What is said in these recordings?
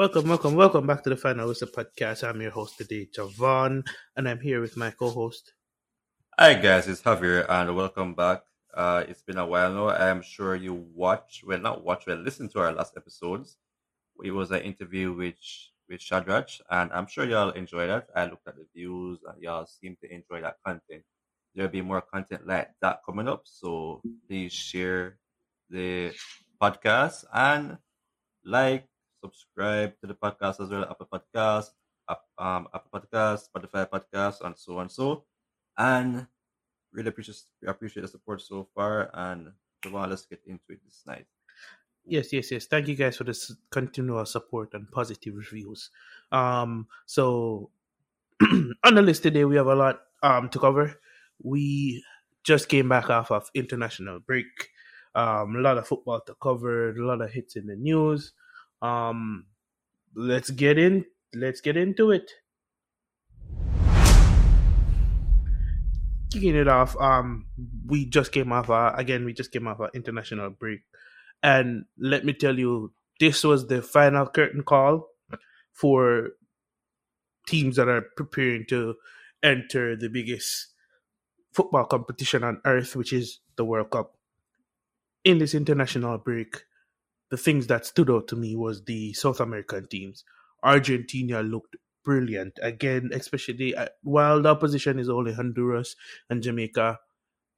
Welcome, welcome, welcome back to the Final Whistle podcast. I'm your host today, Javon, and I'm here with my co-host. Hi guys, it's Javier, and welcome back. Uh, it's been a while now. I'm sure you watch, well, not watch, well, listen to our last episodes. It was an interview with with Shadrach, and I'm sure y'all enjoy that. I looked at the views, and y'all seem to enjoy that content. There'll be more content like that coming up, so please share the podcast and like, subscribe to the podcast as well, Apple Podcast, um, Apple Podcast, Spotify Podcast, and so on. So, and really appreciate appreciate the support so far. And Javon, let's get into it this night. Yes, yes, yes. Thank you guys for this continual support and positive reviews. Um, so on the list today, we have a lot um to cover. We just came back off of international break. Um, a lot of football to cover, a lot of hits in the news. Um, let's get in. Let's get into it. Kicking it off. Um, we just came off. Our, again, we just came off our international break, and let me tell you, this was the final curtain call for teams that are preparing to enter the biggest football competition on earth, which is the World Cup. In this international break, the things that stood out to me was the South American teams. Argentina looked brilliant again, especially uh, while the opposition is only Honduras and Jamaica.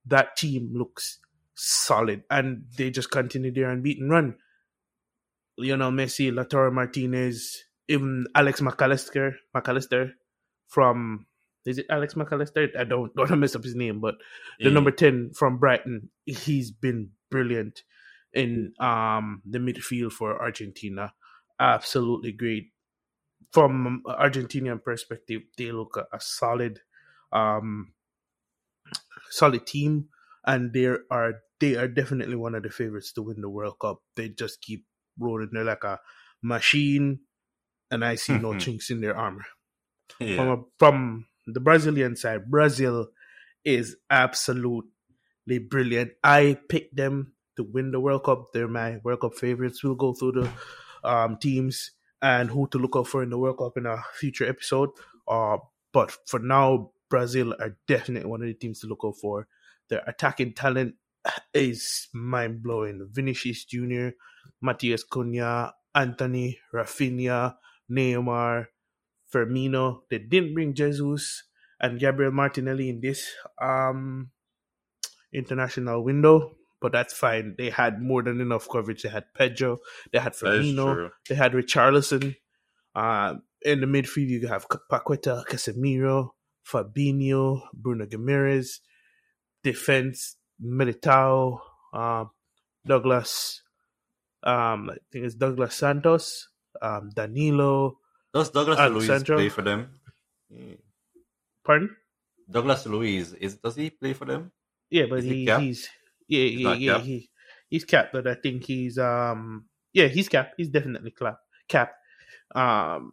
That team looks solid, and they just continue their unbeaten run. Lionel Messi, Lautaro Martinez, even Alex McAllister, McAllister from is it Alex McAllister? I don't don't want to mess up his name, but the Yeah. number ten from Brighton, he's been brilliant in um the midfield for Argentina. Absolutely great. From Argentinian perspective, they look a, a solid um solid team and they are they are definitely one of the favorites to win the World Cup. They just keep rolling. They're like a machine and I see no chinks in their armor from a, from the Brazilian side, Brazil is absolutely brilliant. I picked them to win the World Cup. They're my World Cup favorites. We'll go through the um, teams and who to look out for in the World Cup in a future episode. Uh, but for now, Brazil are definitely one of the teams to look out for. Their attacking talent is mind blowing. Vinicius Jr., Matheus Cunha, Antony, Rafinha, Neymar, Firmino. They didn't bring Jesus and Gabriel Martinelli in this um international window, but that's fine. They had more than enough coverage. They had Pedro, they had that is Firmino, they had Richarlison. Uh, in the midfield, you have Paqueta, Casemiro, Fabinho, Bruno Guimarães. Defense, Militao, um, Douglas. Um, I think it's Douglas Santos, um, Danilo. Does Douglas And Luiz Central? play for them? Pardon? Douglas Luiz is does he play for them? Yeah, but he he, he's yeah He's yeah yeah he he's capped, but I think he's um yeah he's capped. He's definitely capped. Cap. Um,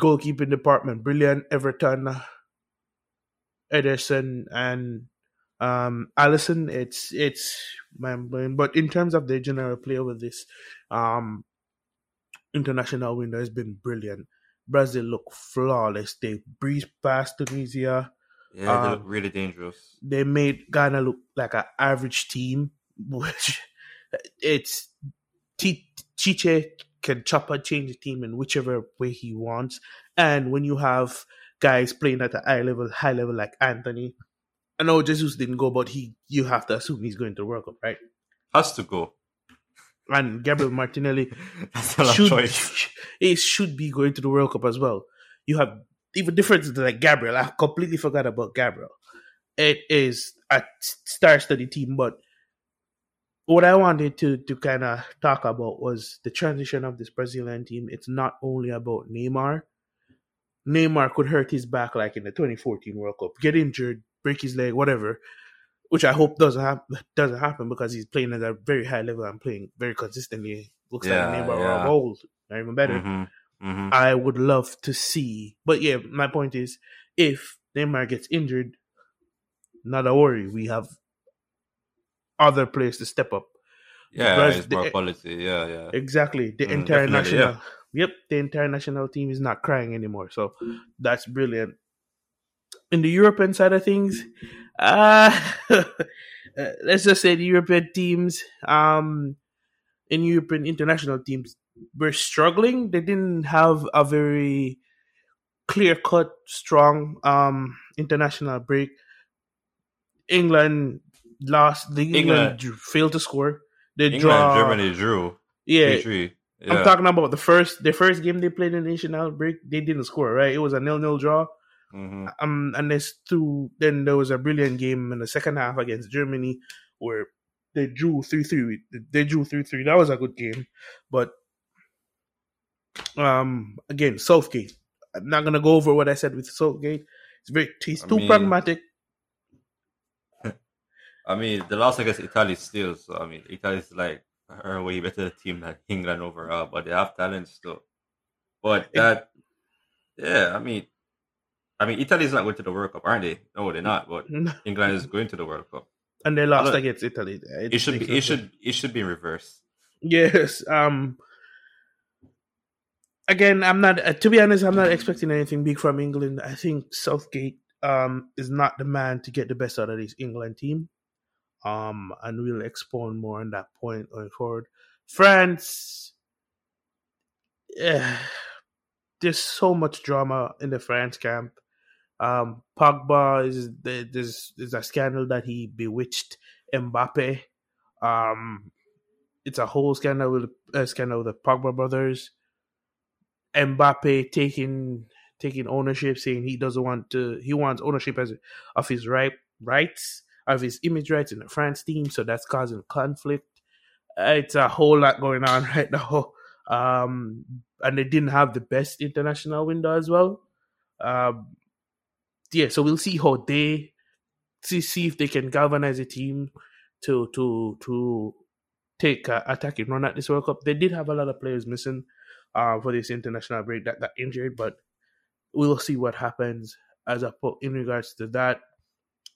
goalkeeping department brilliant. Everton, Ederson, and um Alisson. It's it's mind. But in terms of the general play with this um international window has been brilliant. Brazil look flawless. They breezed past Tunisia Yeah, they look Um, really dangerous. they made Ghana look like an average team, which it's T- Tite can chop and change the team in whichever way he wants. And when you have guys playing at a high level, high level like Antony, I know Jesus didn't go, but he you have to assume he's going to World Cup, right? Has to go. And Gabriel Martinelli That's a lot should choice. he should be going to the World Cup as well. You have even differences like Gabriel. I completely forgot about Gabriel. It is a star-studded team, but what I wanted to to kind of talk about was the transition of this Brazilian team. It's not only about Neymar. Neymar could hurt his back like in the 2014 World Cup, get injured, break his leg, whatever. Which I hope doesn't happen. Doesn't happen because he's playing at a very high level and playing very consistently. Looks Yeah, like Neymar or yeah. old, or even better. hmm hmm I would love to see. But yeah, my point is, if Neymar gets injured, not a worry. We have other players to step up. Yeah, Braz- it's more quality. Yeah, yeah. Exactly. The Mm, entire national, yeah. yep, the entire national team is not crying anymore. So that's brilliant. In the European side of things, uh, let's just say the European teams, um, in European international teams, were struggling. They didn't have a very clear cut, strong um, international break. England lost. The England, England- failed to score. They England, draw. Germany drew. Yeah, 3-3. I'm talking about the first the first game they played in the national break. They didn't score. Right, it was a nil nil draw. hmm Um, and there's two. Then there was a brilliant game in the second half against Germany where they drew three three. They drew three three. That was a good game, but um, again, Southgate. I'm not gonna go over what I said with Southgate. It's very he's I too mean- pragmatic. I mean, the loss against Italy still. So I mean, Italy is like a way better team than England overall, but they have talent still. But that, yeah, I mean, I mean, Italy's not going to the World Cup, aren't they? No, they're not. But England is going to the World Cup. And they lost against Italy. It should be. It should. It should be reverse. Yes. Um. Again, I'm not. Uh, to be honest, I'm not expecting anything big from England. I think Southgate um is not the man to get the best out of this England team. Um, and we'll expound more on that point going forward. France. Yeah, there's so much drama in the France camp. Um, Pogba is there's there's a scandal that he bewitched Mbappe. Um, it's a whole scandal with uh, scandal with the Pogba brothers. Mbappe taking taking ownership, saying he doesn't want to. He wants ownership as of his right rights of his image rights in the France team, so that's causing conflict. Uh, It's a whole lot going on right now, um, and they didn't have the best international window as well. Um, yeah, so we'll see how they see see if they can galvanize a team to to to take a attacking run at this World Cup. They did have a lot of players missing uh, for this international break that got injured, but we'll see what happens as a in regards to that.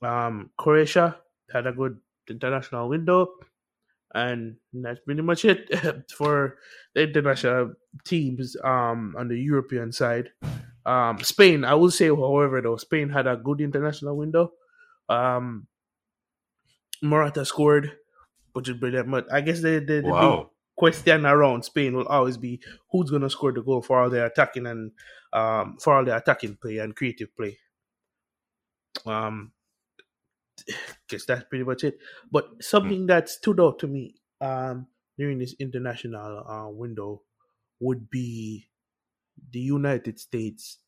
Um, Croatia had a good international window, and that's pretty much it for the international teams um, on the European side. Um, Spain, I will say, however, though, Spain had a good international window. Um, Morata scored, which is brilliant. But I guess the, the, Wow. question around Spain will always be who's going to score the goal for all their attacking and um, for all their attacking play and creative play. Um, guess that's pretty much it. But something that stood out to me um, during this international uh, window would be the United States.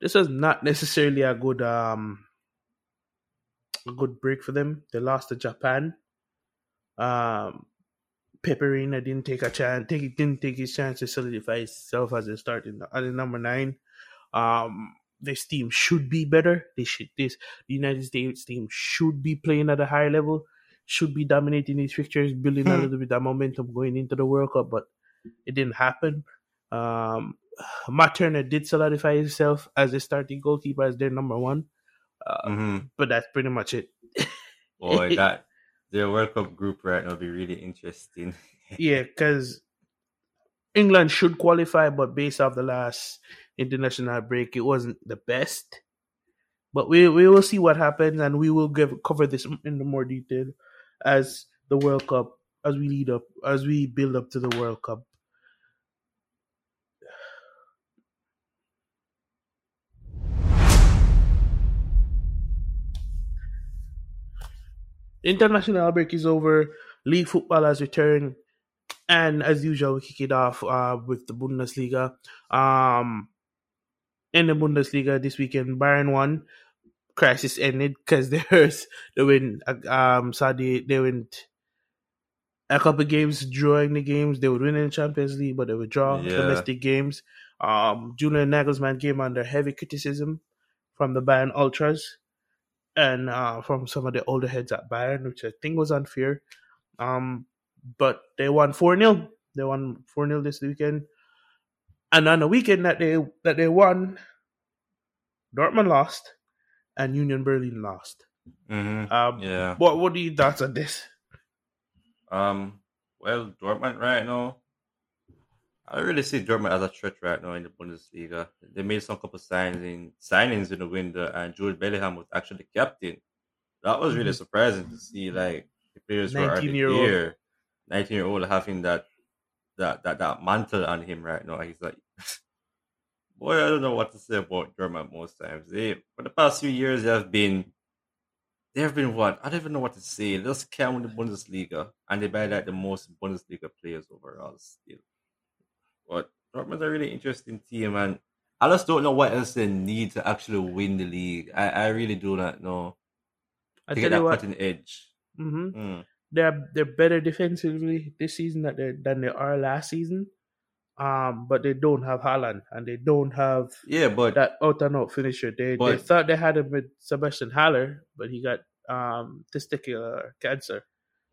This was not necessarily a good um, a good break for them. They lost to Japan. Um, Pepperina didn't take a chance. Take, didn't take his chance to solidify himself as a starting as a number nine. Um, this team should be better. They should. This the United States team should be playing at a higher level. Should be dominating these fixtures, building a Hmm. little bit of momentum going into the World Cup, but it didn't happen. Um, Matt Turner did solidify himself as a starting goalkeeper as their number one, uh, hmm but that's pretty much it. Boy, that their World Cup group right now will be really interesting. Yeah, because England should qualify, but based off the last international break, it wasn't the best. But we we will see what happens, and we will give cover this in more detail as the World Cup, as we lead up, as we build up to the World Cup. International break is over. League football has returned, and as usual, we kick it off uh, with the Bundesliga. Um, in the Bundesliga this weekend, Bayern won. Crisis ended because there's they win. Um, Saudi they went a couple games, drawing the games. They would win in the Champions League, but they would draw Yeah. domestic games. Um, Julian Nagelsmann came under heavy criticism from the Bayern ultras and uh, from some of the older heads at Bayern, which I think was unfair. Um, but they won four 0 They won four 0 this weekend, and on the weekend that they that they won, Dortmund lost, and Union Berlin lost. hmm Um, Yeah. What what are your thoughts on this? Um. Well, Dortmund right now. I don't really see Dortmund as a threat right now in the Bundesliga. They made some couple signings signings in the window, and Jude Bellingham was actually captain. That was really Mhm. surprising to see. Like the players who are 19 year old. here, nineteen year old having that that that that mantle on him right now. He's like, boy, I don't know what to say about Dortmund most times. They for the past few years they have been they have been what I don't even know what to say. They just count the Bundesliga, and they buy like the most Bundesliga players overall still. But Dortmund's a really interesting team, and I just don't know what else they need to actually win the league. I, I really do not know I to get that what, cutting edge. hmm Mm. they're they're better defensively this season than they than they are last season. Um, but they don't have Haaland and they don't have Yeah, but that out and out finisher. They they thought they had him with Sebastien Haller, but he got um testicular cancer,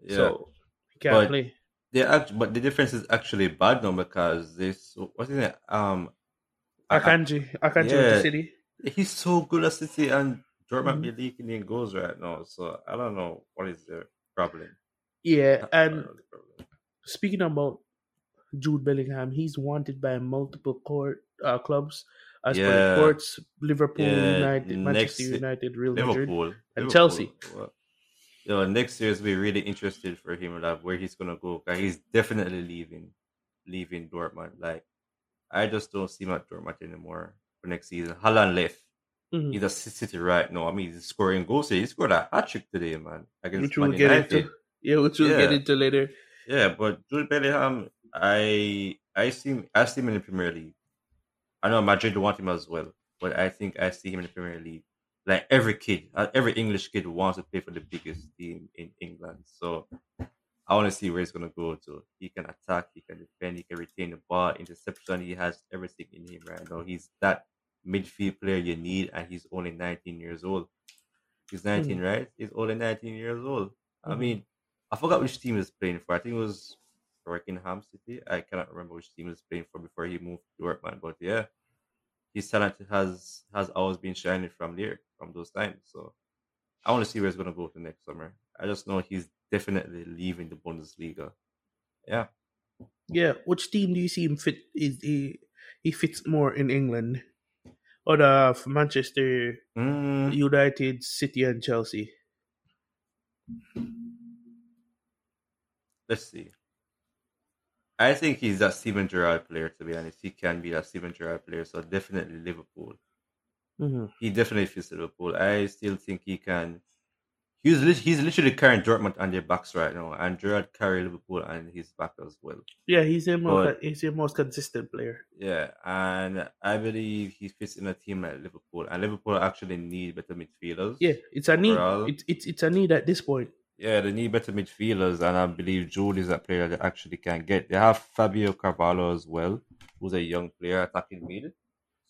yeah, so he can't But- play. They act, but the difference is actually bad now because this what's his name? Um, I- I- Akanji, Akanji with the city. he's so good at City and Dortmund Mhm. be leaking in goals right now. So I don't know what is the problem. Yeah, and don't know the problem. speaking about Jude Bellingham, he's wanted by multiple court uh, clubs as per Yeah. reports: Liverpool, Yeah, United, Manchester next- United, Real Madrid. Liverpool and Liverpool, Chelsea. well, You know, next year is be really interested for him, like where he's gonna go. 'cause he's definitely leaving, leaving Dortmund. Like I just don't see him at Dortmund anymore for next season. Haaland left. Mhm. He's at City right now. I mean, he's scoring goals. He scored a hat trick today, man, against Which we'll get into. Yeah, which we'll get into later. Yeah, but Jude Bellingham, I I see him, I see him in the Premier League. I know Madrid want him as well, but I think I see him in the Premier League. Like every kid, uh, every English kid wants to play for the biggest team in England. So I want to see where he's gonna go to. He can attack, he can defend, he can retain the ball, interception. He has everything in him right now. He's that midfield player you need, and he's only 19 years old. He's 19, right? He's only 19 years old. I Mhm. mean, I forgot which team he's playing for. I think it was Birmingham City. I cannot remember which team he was playing for before he moved to Dortmund. But yeah, his talent has has always been shining from there, from those times. So I want to see where he's going to go to next summer. I just know he's definitely leaving the Bundesliga. Yeah. Yeah, which team do you see him fit? Is he he fits more in England, or the for Manchester Mm, United, City, and Chelsea? let's see. I think he's that Steven Gerrard player, to be honest. He can be that Steven Gerrard player. So definitely Liverpool. Mm-hmm. he definitely fits Liverpool. I still think he can. He's lit- he's literally carrying Dortmund on their backs right now, and Gerrard carry Liverpool on his back as well. Yeah, he's the most he's the most consistent player. Yeah, and I believe he fits in a team like Liverpool, and Liverpool actually need better midfielders. Yeah, it's a need. It's it's it's a need at this point. yeah, they need better midfielders, and I believe Jude is that player that actually can get. They have Fabio Carvalho as well, who's a young player attacking mid.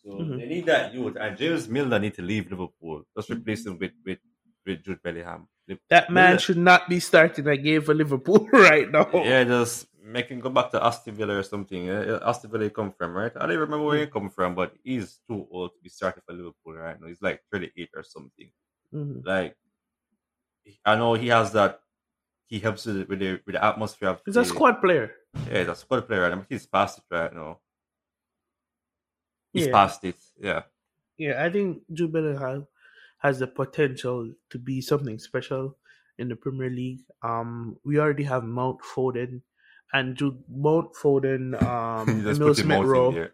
So Mhm. they need that youth, and James Milner need to leave Liverpool. Just replace him with with, with Jude Bellingham. That man Milner- should not be starting a game for Liverpool right now. Yeah, just make him go back to Aston Villa or something. Uh, Aston Villa he come from, right? I don't remember where he come from, but he's too old to be starting for Liverpool right now. He's like 38 or something. Mhm. Like, I know he has that. He helps with the, with the, with the atmosphere. Of He's a squad player. Yeah, he's a squad player. now, but he's past it right now. He's Yeah. past it. Yeah. Yeah, I think Jude Bellingham has the potential to be something special in the Premier League. Um, we already have Mount Foden and Jude Mount Foden, um, Emile Smith Rowe.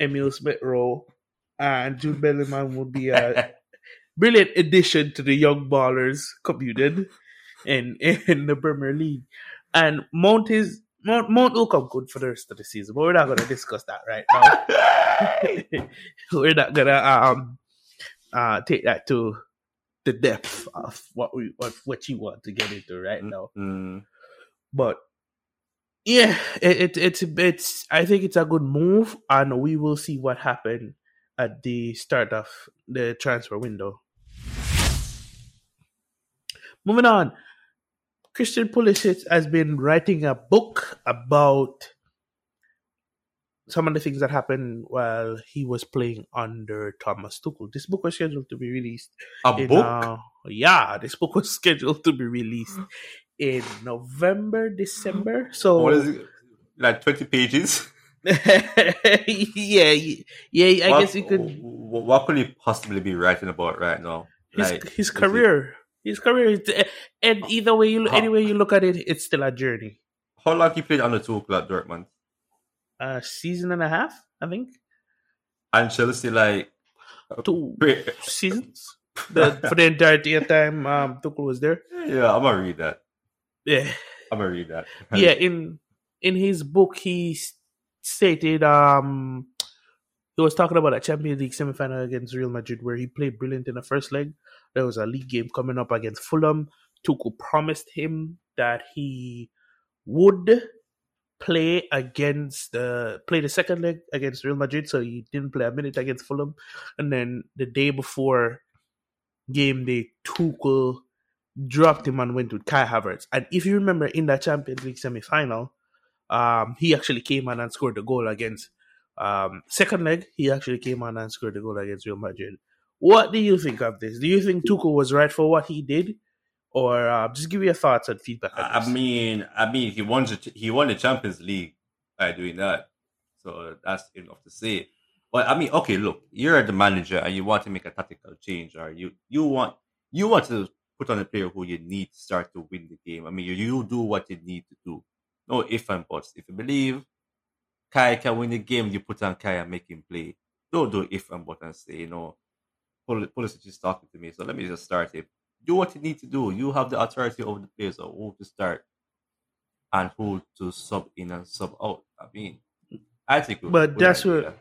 Emile Smith Rowe, and Jude Bellingham will be a brilliant addition to the young ballers community in in the Premier League. And Mount is Mount, Mount will come good for the rest of the season, but we're not going to discuss that right now. we're not gonna um uh take that to the depth of what we what what you want to get into right now. Mm, But yeah, it, it it's it's I think it's a good move, and we will see what happened at the start of the transfer window. Moving on, Christian Pulisic has been writing a book about some of the things that happened while he was playing under Thomas Tuchel. This book was scheduled to be released a in, book? uh, yeah, this book was scheduled to be released in November, December. So what is it? Like 20 pages? yeah, yeah. I what, guess you could. What could he possibly be writing about right now? His, Like, his is it- career, his career, and either way you, Huh. any way you look at it, it's still a journey. How long he played on the two o'clock Dortmund? A season and a half, I think, And Chelsea, like, two seasons. The, for the entirety of time, um, Tuchel was there. yeah, I'm gonna read that. Yeah, I'm gonna read that. yeah. In in his book, he stated um he was talking about a Champions League semifinal against Real Madrid where he played brilliant in the first leg. There was a league game coming up against Fulham. Tuchel promised him that he would play against the play the second leg against Real Madrid, so he didn't play a minute against Fulham. And then the day before game day, Tuchel dropped him and went with Kai Havertz. And if you remember in that Champions League semi final, um, he actually came on and scored the goal against um, second leg. He actually came on and scored the goal against Real Madrid. What do you think of this? Do you think Tuchel was right for what he did, or uh, just give me your thoughts and feedback? on I mean, I mean, he won the he won the Champions League by doing that, so that's enough to say. But I mean, okay, look, you're the manager and you want to make a tactical change, or you you want you want to put on a player who you need to start to win the game. I mean, you, you do what you need to do. No if and buts. If you believe Kai can win the game, you put on Kai and make him play. Don't do if and but and say, you know, Pul- Pulisic is talking to me, so let me just start it. Do what you need to do. You have the authority over the players of who to start and who to sub in and sub out. I mean, I think, But good that's where-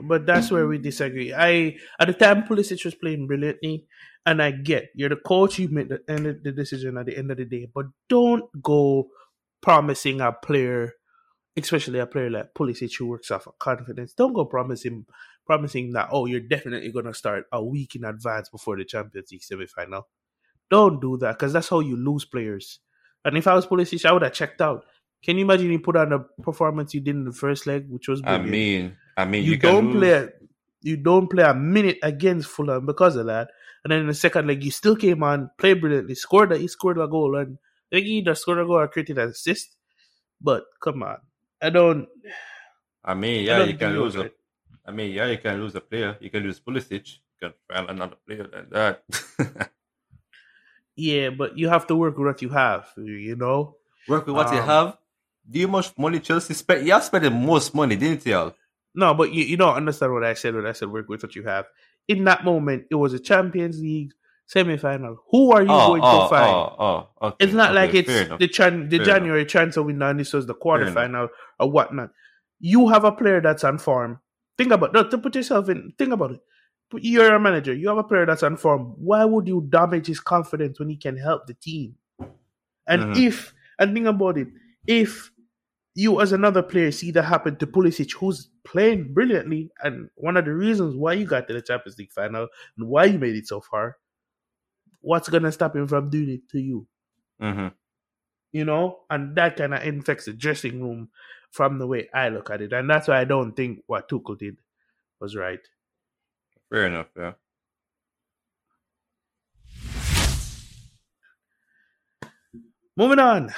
But that's where we disagree. I at the time Pulisic was playing brilliantly, and I get you're the coach. You made the end of the decision at the end of the day, but don't go promising a player, especially a player like Pulisic who works off of confidence. Don't go promising promising that oh you're definitely gonna start a week in advance before the Champions League semi final. Don't do that because that's how you lose players. And if I was Pulisic, I would have checked out. Can you imagine you put on the performance you did in the first leg, which was I mean, I mean, you, you, don't play you don't play a minute against Fulham because of that. And then in the second leg, you still came on, played brilliantly, scored a, he scored a goal, and I think he either scored a goal or created an assist. But come on, I don't. I mean, yeah, don't you can lose a. right. Mean, yeah, you can lose a player. You can lose Pulisic. You can find another player like that. Yeah, but you have to work with what you have, you know. Work with what you Um, have. Do you much money Chelsea spent? You have spent the most money, didn't y'all? No, but you, you don't understand what I said when I said work with what you have. In that moment, it was a Champions League semi final. Who are you Oh, going oh, to find? oh, oh, okay, It's not okay, like it's the Chan- the Fair January transfer window and this was the enough. quarterfinal or whatnot. You have a player that's on form. Think about no, to put yourself in. Think about it. You're a manager. You have a player that's on form. Why would you damage his confidence when he can help the team? And Mhm. if and think about it, if you as another player see that happen to Pulisic, who's playing brilliantly, and one of the reasons why you got to the Champions League final and why you made it so far, what's gonna stop him from doing it to you? hmm you know, and that kind of infects the dressing room from the way I look at it, and that's why I don't think what Tuchel did was right. Fair enough. Yeah. Moving on,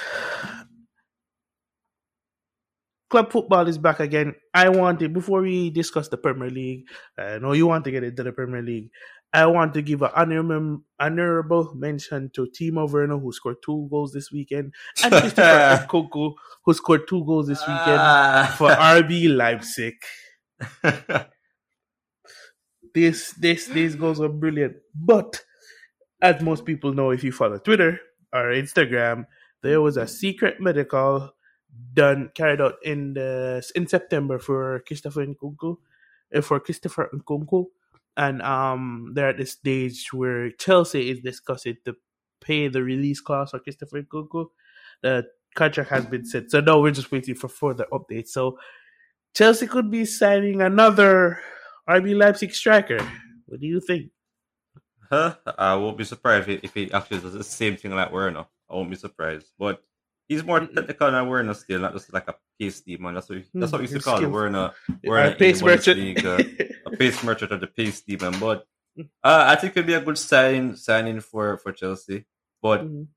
club football is back again. I wanted before we discuss the Premier League. I know you want to get into the Premier League. I want to give an honorable, honorable mention to Timo Werner, who scored two goals this weekend, and Christopher Nkunku, who scored two goals this weekend Ah. for RB Leipzig. this this these goals are brilliant. But as most people know, if you follow Twitter or Instagram, there was a secret medical done carried out in the in September for Christopher Nkunku, uh, for Christopher Nkunku, and um they're at the stage where Chelsea is discussing to pay the release clause for Christopher Nkunku. The contract has been set, so now we're just waiting for further updates. So Chelsea could be signing another RB Leipzig striker. What do you think? Huh? I won't be surprised if, he actually does the same thing like Werner. I won't be surprised. But he's more technical than Werner still, not just like a pace demon. That's what that's what we used to Mm, call it, skillful. Werner. Uh, Werner in pace merchant. Bundesliga. a pace merchant or the pace demon. But uh, I think it'll be a good sign signing for, for Chelsea. But Mhm.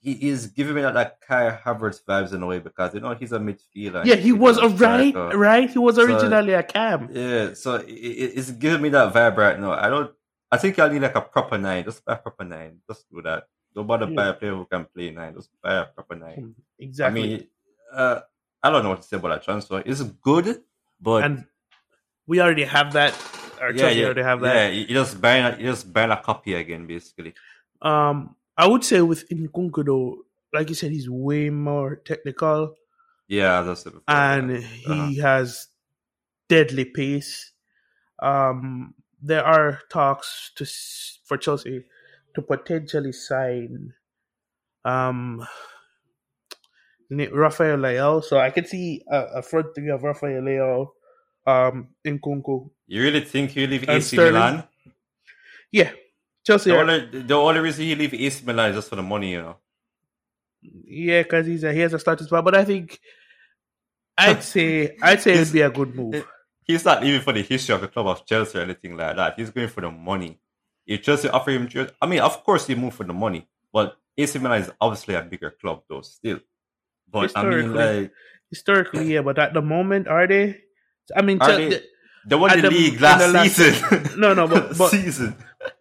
He is giving me that, like Kai Havertz vibes in a way because you know he's a midfielder. Yeah, he was a right, striker. right. He was So- originally a cam. Yeah, so it, it- it's giving me that vibe right now. I don't. I think I need like a proper nine. Just buy a proper nine. Just do that. Don't bother Yeah. buy a player who can play nine. Just buy a proper nine. Exactly. I mean, uh, I don't know what to say about that transfer. It's good, but and we already have that. Our yeah, yeah, already have that. yeah. You just a, you just buying a copy again, basically. Um, I would say with Nkunku though, like you said, he's way more technical Yeah, that's it. before, and yeah. he Uh-huh. has deadly pace. Um, there are talks to for Chelsea to potentially sign um Rafael Leao. So I could see a, a front three of Rafael Leao, um, Nkunku. You really think he'll leave AC Sterling. Milan? Yeah, Chelsea. The Are, only, the only reason he leave AC Milan is just for the money, you know. yeah, because he's a, he has a status spot, but I think I'd say I'd say it'd be a good move. He's not leaving for the history of the club of Chelsea or anything like that. He's going for the money. If Chelsea offer him, I mean, of course he move for the money, but AC Milan is obviously a bigger club though, still. But I mean, Historically. like Historically, yeah, but at the moment, are they? I mean, Are they- they won the the- league last the last- season. No, no, but- but- season.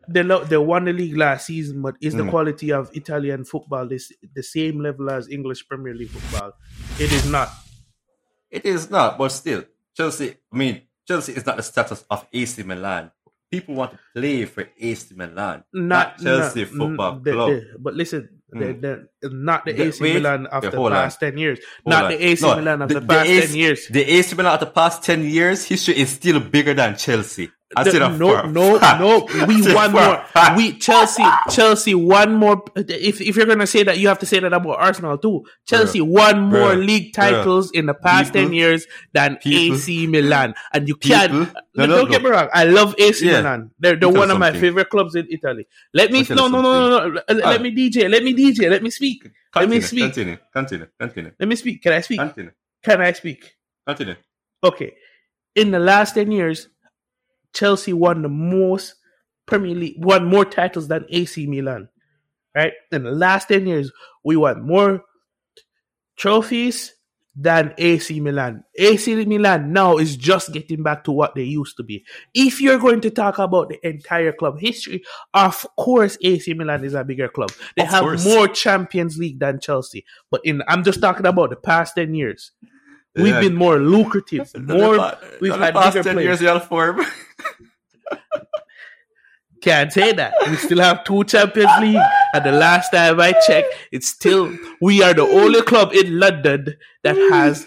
they lo- they won the league last season, but is the Mm. quality of Italian football this the same level as English Premier League football? It is not. It is not, but still, Chelsea. I mean, Chelsea is not the status of AC Milan. People want to play for AC Milan, Not, Chelsea not- Football the- Club. the- but listen, the, mm. the, not the AC wait, Milan of the hold on. past ten years. Hold not on. the AC No, Milan of the past AC ten years. The AC Milan of the past ten years, history is still bigger than Chelsea. I said that no, no, no. We won more. We Chelsea, Chelsea won more. If if you're gonna say that, you have to say that about Arsenal too. Chelsea won more Bruh. league titles in the past People. ten years than People. AC Milan, and you can't. No, no, don't no. get me wrong. I love AC Yeah. Milan. They're they're one of my favorite clubs in Italy. Let me no no no no no. Let, me DJ. Let me DJ. Let me speak. Let me Continue, speak. Continue, continue, continue, Let me speak. Can I speak? continue, Can I speak? continue. Okay. In the last 10 years, Chelsea won the most Premier League, won more titles than AC Milan. Right? In the last 10 years, we won more trophies than AC Milan. AC Milan now is just getting back to what they used to be. If you're going to talk about the entire club history, of course AC Milan is a bigger club. They Of have course. more Champions League than Chelsea. But in I'm just talking about the past 10 years. We've Yeah. been more lucrative, more we've the had past bigger ten players. years. Form. Can't say that. We still have two Champions League, and the last time I checked, it's still we are the only club in London that has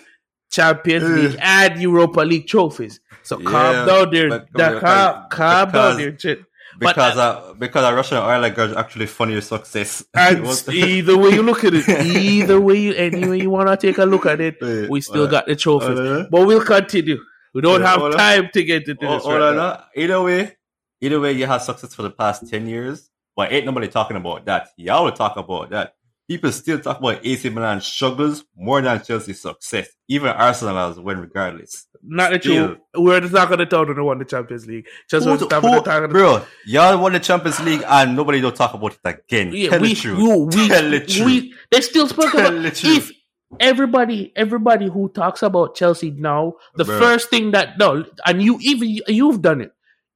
Champions mm. League and Europa League trophies. So calm Yeah, down there, da- calm, calm down there, Chin. But, because uh, because a Russian oil girl actually funny success. And either way you look at it, either way, you, any way you want to take a look at it, Wait, we still hold got the trophies. Hold. But we'll continue. We don't Yeah, have hold time to get into this. hold right on, now. Either way, either way, you had success for the past ten years, but ain't nobody talking about that. Y'all will talk about that. People still talk about AC Milan struggles more than Chelsea success. Even Arsenal has win regardless. Not the Still. truth. We're not going to tell them who won the Champions League. Just Who- who- the bro, y'all won the Champions League and nobody don't talk about it again. Yeah, Tell we, the truth. you- we, Tell the truth. we, they still spoke Tell about the if everybody, everybody who talks about Chelsea now, the Bruh. first thing that no, and you even you've done it.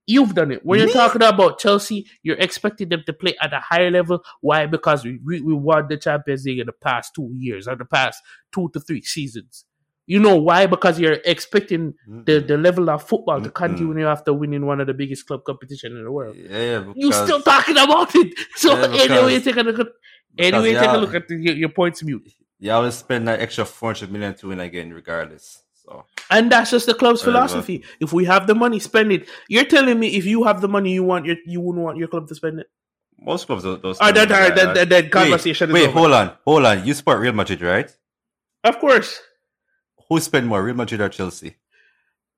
You've done it. When you're Me? talking about Chelsea, you're expecting them to play at a higher level. Why? Because we, we, we won the Champions League in the past two years or the past two to three seasons. You know why? Because you're expecting the, the level of football to Mm-mm. continue after winning one of the biggest club competition in the world. Yeah, yeah, because, You still talking about it. So Yeah, because- anyway, take a look at anyway, take a look at the, your, your points mute. y'all will spend that extra 400 million to win again regardless. So, And that's just the club's Whatever. philosophy. If we have the money, spend it. You're telling me if you have the money, you want your you wouldn't want your club to spend it. most clubs don't, don't Or spend that, money or like that, that. that, that conversation wait, is wait, over. hold on, hold on. You support Real Madrid, right? Of course, Who spend more, Real Madrid or Chelsea?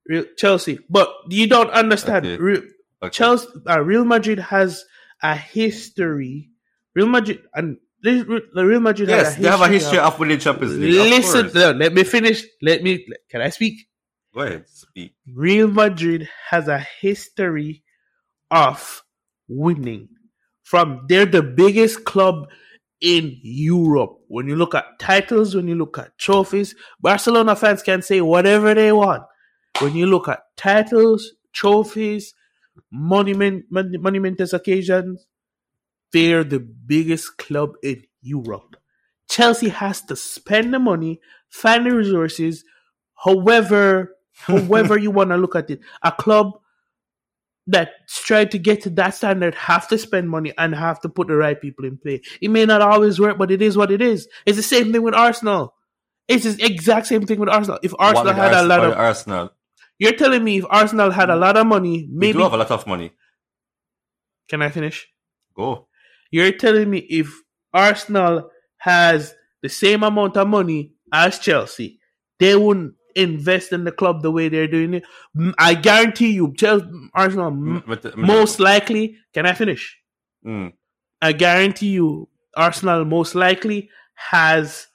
Real, Chelsea, but you don't understand. Okay. Real, Okay. Chelsea, uh, Real Madrid has a history. Real Madrid and the Real Madrid Yes, has they have a history of- of winning Champions League. Listen, no, let me finish. Let me. Can I speak? Go ahead, speak. Real Madrid has a history of winning. From they're the biggest club in Europe. When you look at titles, when you look at trophies, Barcelona fans can say whatever they want. When you look at titles, trophies, monument, mon- monumentous occasions, they're the biggest club in Europe. Chelsea has to spend the money, find the resources, however, however you want to look at it. A club that's trying to get to that standard have to spend money and have to put the right people in play. It may not always work, but it is what it is. It's the same thing with Arsenal. It's the exact same thing with Arsenal. If Arsenal had Ars- a lot of, Arsenal. you're telling me if Arsenal had a lot of money, We maybe do have a lot of money. can I finish? Go. You're telling me if Arsenal has the same amount of money as Chelsea, they wouldn't invest in the club the way they're doing it. I guarantee you, Chelsea, Arsenal, But the- most likely. Can I finish? Mm. I guarantee you, Arsenal most likely has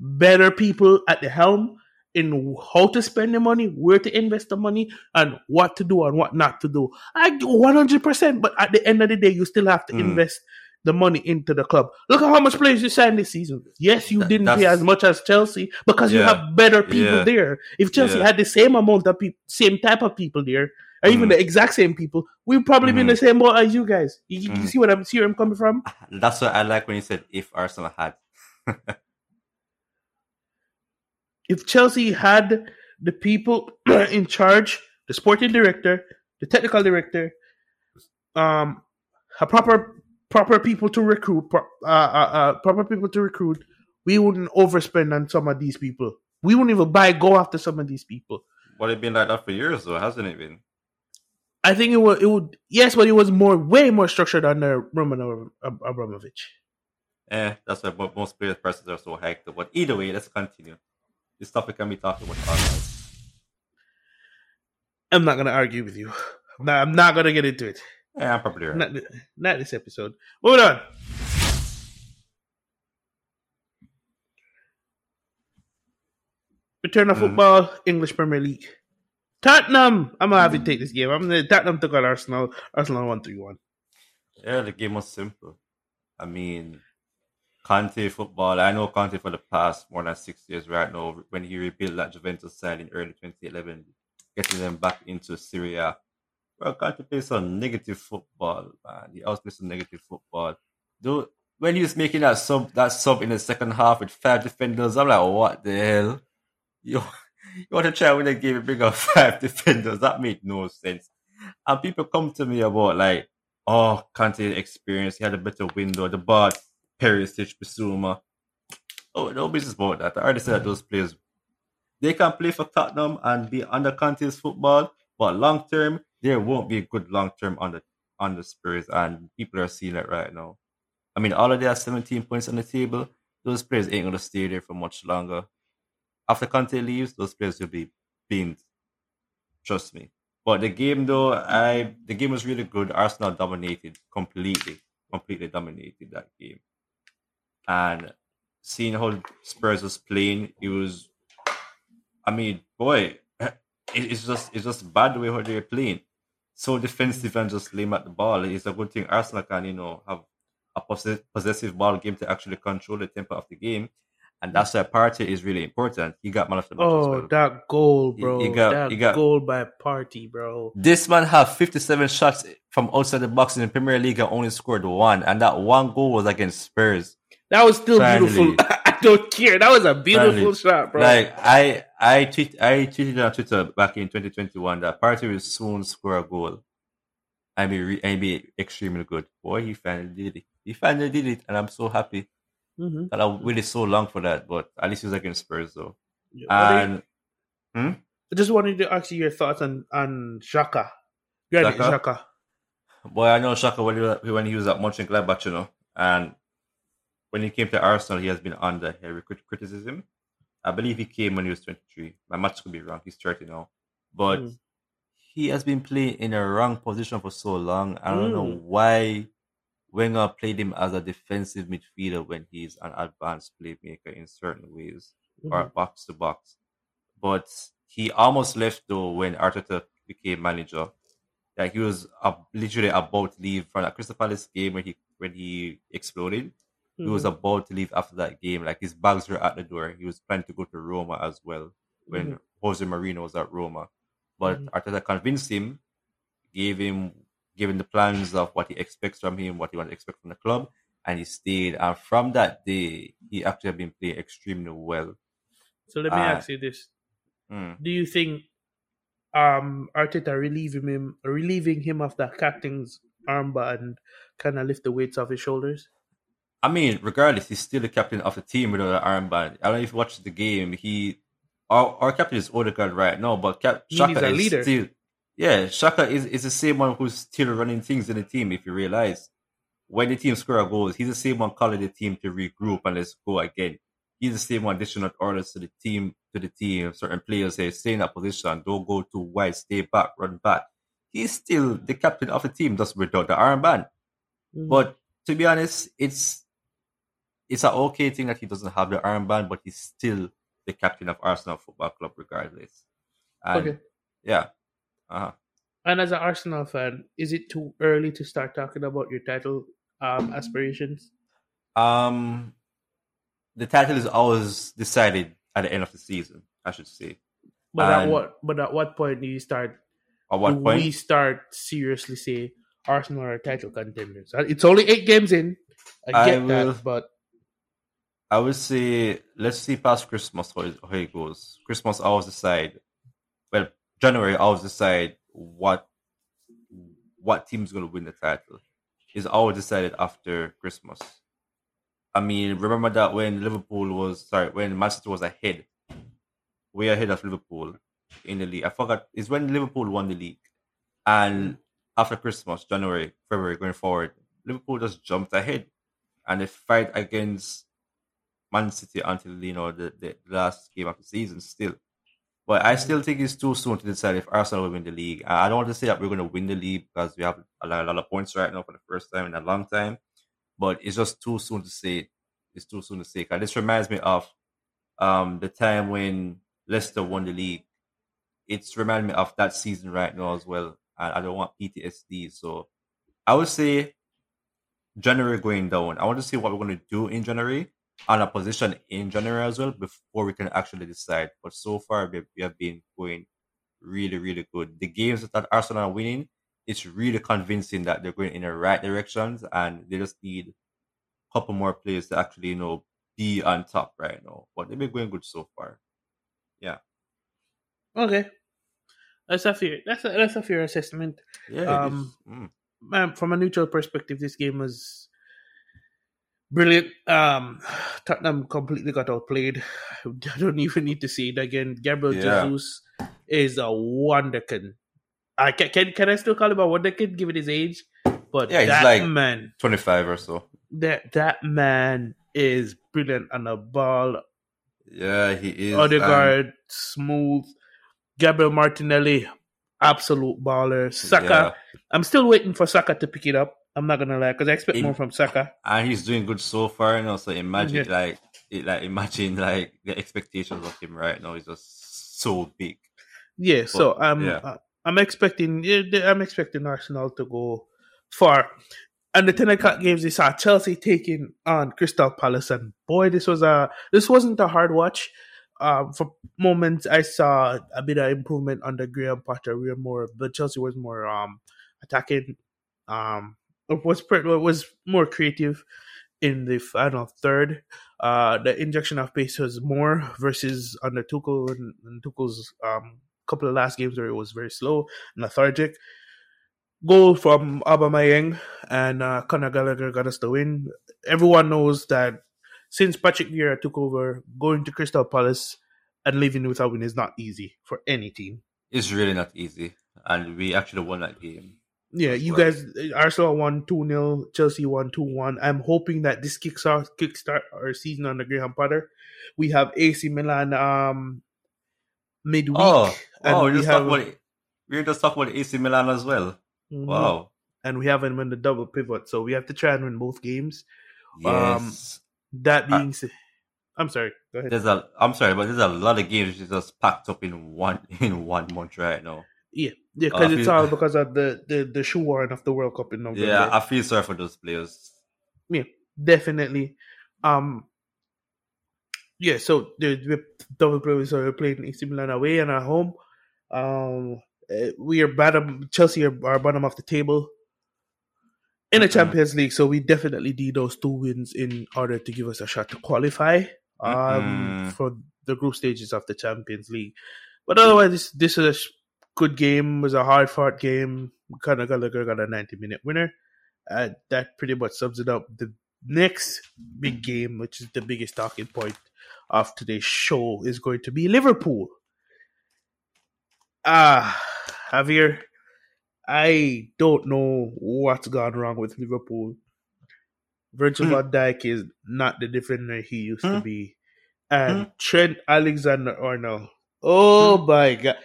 better people at the helm in how to spend the money, where to invest the money, and what to do and what not to do. I one hundred percent. But at the end of the day, you still have to Mm. invest the money into the club. Look at how much players you signed this season. Yes, you That- didn't pay as much as Chelsea because you have better people Yeah. there. If Chelsea Yeah. had the same amount of people, same type of people there, or even Mm. the exact same people, we'd probably be in the same boat as you guys. You, you Mm. see what I'm see where I'm coming from? That's what I like when you said if Arsenal had. if Chelsea had the people in charge, the sporting director, the technical director, um, a proper proper people to recruit, pro- uh, uh, uh, proper people to recruit, we wouldn't overspend on some of these people. We wouldn't even buy go after some of these people. But it's been like that for years, though, hasn't it been? I think it would. It would. Yes, but it was more, way more structured under Roman Abram- Abramovich. Eh, that's why most players' prices are so hiked. But either way, let's continue. This topic can be talked about. I'm not gonna argue with you. I'm not, I'm not gonna get into it. Yeah, I'm probably right. Not, not this episode. Moving on. Return of Mhm. football, English Premier League. Tottenham. I'm gonna have you take this game. I'm gonna Tottenham took on Arsenal. Arsenal one three one. Yeah, the game was simple. I mean, Conte football. I know Conte for the past more than six years right now. When he rebuilt that Juventus side in early 2011, getting them back into Serie A. Well, Conte plays some negative football, man. He always plays some negative football. Though when he was making that sub, that sub in the second half with five defenders, I'm like, what the hell? You, you want to try and win a game and bring out five defenders? That made no sense. And people come to me about like, oh, Conte experience. He had a better window. The ball, Perisic, Bissouma. Oh, no business about that. I already said that those players, they can play for Tottenham and be under Conte's football, but long term, there won't be a good long term on the on the Spurs, and people are seeing it right now. I mean, all of have 17 points on the table. Those players ain't gonna stay there for much longer. After Conte leaves, those players will be binned. Trust me. But the game though, I the game was really good. Arsenal dominated completely, completely dominated that game. And seeing how Spurs was playing, it was I mean, boy, it, it's just it's just bad the way how they're playing. So defensive and just lame at the ball. It's a good thing Arsenal can, you know, have a possess- possessive ball game to actually control the tempo of the game. And that's why Partey is really important. He got man of the match Oh, well. that goal, bro! you got- that you got- goal by Partey, bro. This man have 57 shots from outside the box in the Premier League and only scored one. And that one goal was against Spurs. That was still Finally. beautiful. I don't care. That was a beautiful Finally. shot, bro. Like I I tweet I tweeted on Twitter back in 2021 that Partey will soon score a goal. and be re- and be extremely good. Boy, he finally did it. He finally did it, and I'm so happy. mm-hmm. that I waited so long for that, but at least it was against Spurs though. I And just wanted to ask you your thoughts on on Xhaka. Granit Xhaka? Xhaka. boy, I know Xhaka when he was, when he was at Mönchengladbach, you know, and when he came to Arsenal, he has been under heavy criticism. I believe he came when he was 23. My match could be wrong. He's 30 now, but Mm. he has been playing in a wrong position for so long. I don't know Mm. why Wenger played him as a defensive midfielder when he's an advanced playmaker in certain ways. or Mhm. box to box. But he almost left though when Arteta became manager. Like he was uh, literally about to leave from that Crystal Palace game when he when he exploded. He was Mhm. about to leave after that game. Like his bags were at the door. He was planning to go to Roma as well when Mhm. Jose Mourinho was at Roma. But Mhm. Arteta convinced him, gave him given the plans of what he expects from him, what he wants to expect from the club, and he stayed. And from that day, he actually been playing extremely well. So let me Uh, ask you this: Mm. Do you think um Arteta relieving him relieving him of that captain's armband kind of lift the weights off his shoulders? I mean, regardless, he's still the captain of the team without an armband. I don't know if you watched the game. He, our, our captain is Odegaard right now, but Cap, Xhaka a is leader? still, yeah, Xhaka is, is the same one who's still running things in the team. If you realize, when the team score a goal, he's the same one calling the team to regroup and let's go again. He's the same one dishing out orders to the team, to the team. Certain players say, stay in that position, don't go too wide, stay back, run back. He's still the captain of the team, just without the armband. Mhm. But to be honest, it's it's an okay thing that he doesn't have the armband, but he's still the captain of Arsenal Football Club regardless. And okay. yeah. Uh-huh. And as an Arsenal fan, is it too early to start talking about your title um, aspirations? Um the title is always decided at the end of the season, I should say. But at what but at what point do you start? At what do point? we start seriously say Arsenal are title contenders? Uh, It's only eight games in. I I get will- that, but I would say let's see past Christmas how it, how it goes. Christmas I always decide. Well, January I always decide what what team's going to win the title. It's always decided after Christmas. I mean, remember that when Liverpool was sorry when Manchester was ahead, way ahead of Liverpool in the league. I forgot it's when Liverpool won the league, and after Christmas, January, February, going forward, Liverpool just jumped ahead, and they fight against Man City until you know the, the last game of the season still. But I still think it's too soon to decide if Arsenal will win the league. I don't want to say that we're going to win the league because we have a lot, a lot of points right now for the first time in a long time. But it's just too soon to say. It's too soon to say. 'Cause this reminds me of um, the time when Leicester won the league. It's reminding me of that season right now as well. And I don't want PTSD. So I would say January going down. I want to see what we're going to do in January on a position in January as well before we can actually decide. But so far, we we have been going really, really good. The games that Arsenal are winning, it's really convincing that they're going in the right directions and they just need a couple more players to actually, you know, be on top right now. But they've been going good so far. Yeah. Okay, that's a fair that's a, that's a fair assessment. Yeah. Um. Mm. Man, from a neutral perspective, this game was brilliant. Um, Tottenham completely got outplayed. I don't even need to say it again. Gabriel Yeah. Jesus is a wonderkin. I can, can can I still call him a wonderkin given his age? But Yeah, he's that like- man, 25 or so. that that man is brilliant on the ball. Yeah, he is. Odegaard, smooth. Gabriel Martinelli, absolute baller. Saka, yeah. I'm still waiting for Saka to pick it up. I'm not gonna lie, because I expect more from Saka. and he's doing good so far. You know, so imagine Yeah. like it, like imagine like the expectations of him right now is just so big. Yeah, so I'm yeah. uh, I'm expecting I'm expecting Arsenal to go far. And the ten o'clock games, they saw Chelsea taking on Crystal Palace, and boy, this was a this wasn't a hard watch. Um, for moments, I saw a bit of improvement under Graham Potter. We were more, but Chelsea was more um attacking. Um, was was more creative in the final third. Uh, the injection of pace was more versus under Tuchel and, and Tuchel's um couple of last games where it was very slow and lethargic. Goal from Aubameyang and uh, Conor Gallagher got us the win. Everyone knows that since Patrick Vieira took over, going to Crystal Palace and leaving without win is not easy for any team. It's really not easy, and we actually won that game. Yeah, you right. guys, Arsenal won 2 0, Chelsea won 2 1. I'm hoping that this kicks off, kickstart our season under Graham Potter. We have AC Milan um, midweek. Oh, oh, we we just have- about we just talking about AC Milan as well. Mhm. Wow. And we haven't won the double pivot, so we have to try and win both games. Um, Yes. That Uh, being said, I'm sorry, go ahead. there's a I'm sorry, but there's a lot of games which is just packed up in one in one month right now. Yeah, yeah, because it's feel- all because of the the the shoe warrant of the World Cup in November. Yeah, I feel sorry for those players. Yeah, definitely. Um, yeah, so the, the double play so we're playing AC Milan away and at home. Um, uh, we are bottom. Chelsea are, are bottom of the table in the Mm-mm. Champions League, so we definitely need those two wins in order to give us a shot to qualify um, Mm-mm. for the group stages of the Champions League. But otherwise, this this is good game. Was a hard fought game. Kind of got got a ninety minute winner. Uh, that pretty much sums it up. The next big game, which is the biggest talking point of today's show, is going to be Liverpool. Ah, Javier, I don't know what's gone wrong with Liverpool. Virgil Hmm. van Dijk is not the defender he used to Hmm. be. And Hmm. Trent Alexander Arnold. Oh my god.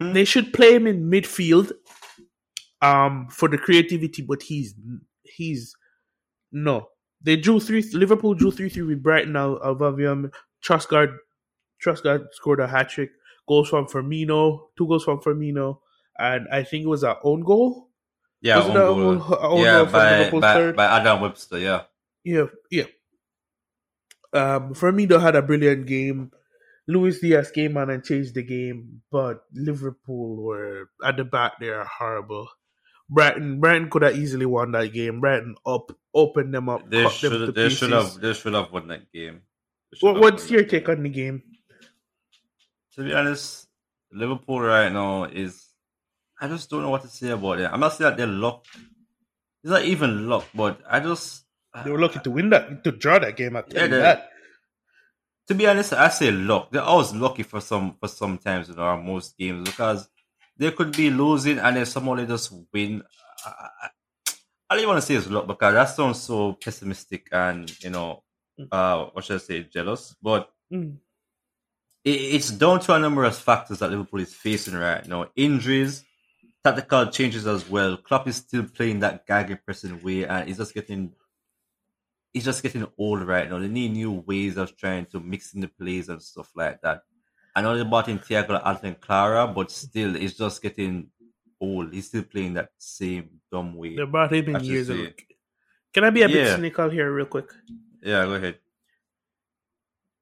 Hmm. They should play him in midfield um for the creativity, but he's he's no. They drew three Liverpool drew three three with Brighton Al Alvavium. Trossard Trossard scored a hat trick. Goals from Firmino, two goals from Firmino, and I think it was our own goal. Yeah, own goal. own- own yeah, goal by, by, by Adam Webster. Yeah. Yeah, yeah. Um, Firmino had a brilliant game. Luis Diaz came on and changed the game, but Liverpool were at the back. They are horrible. Brighton, Brighton could have easily won that game. Brighton up, opened them up, They cut them to should. They should have. They should have won that game. What, what's your that take on the game? To be honest, Liverpool right now is. I just don't know what to say about it. I'm not saying that they're luck. It's not even locked, but I just. They were lucky to win that, to draw that game. I tell Yeah, you that. To be honest, I say luck. They're always lucky for some for sometimes in our most games because they could be losing and then somehow they just win. I, I, I don't even want to say it's luck because that sounds so pessimistic and you know, uh, what should I say, jealous. But Mm. it, it's down to a number of factors that Liverpool is facing right now: injuries, tactical changes as well. Klopp is still playing that gagging pressing way, and he's just getting he's just getting old right now. They need new ways of trying to mix in the plays and stuff like that. I know they bought in Thiago Alcântara, but still, it's just getting old. He's still playing that same dumb way. They brought him in years ago. Can I be a bit cynical here, real quick? Yeah, go ahead.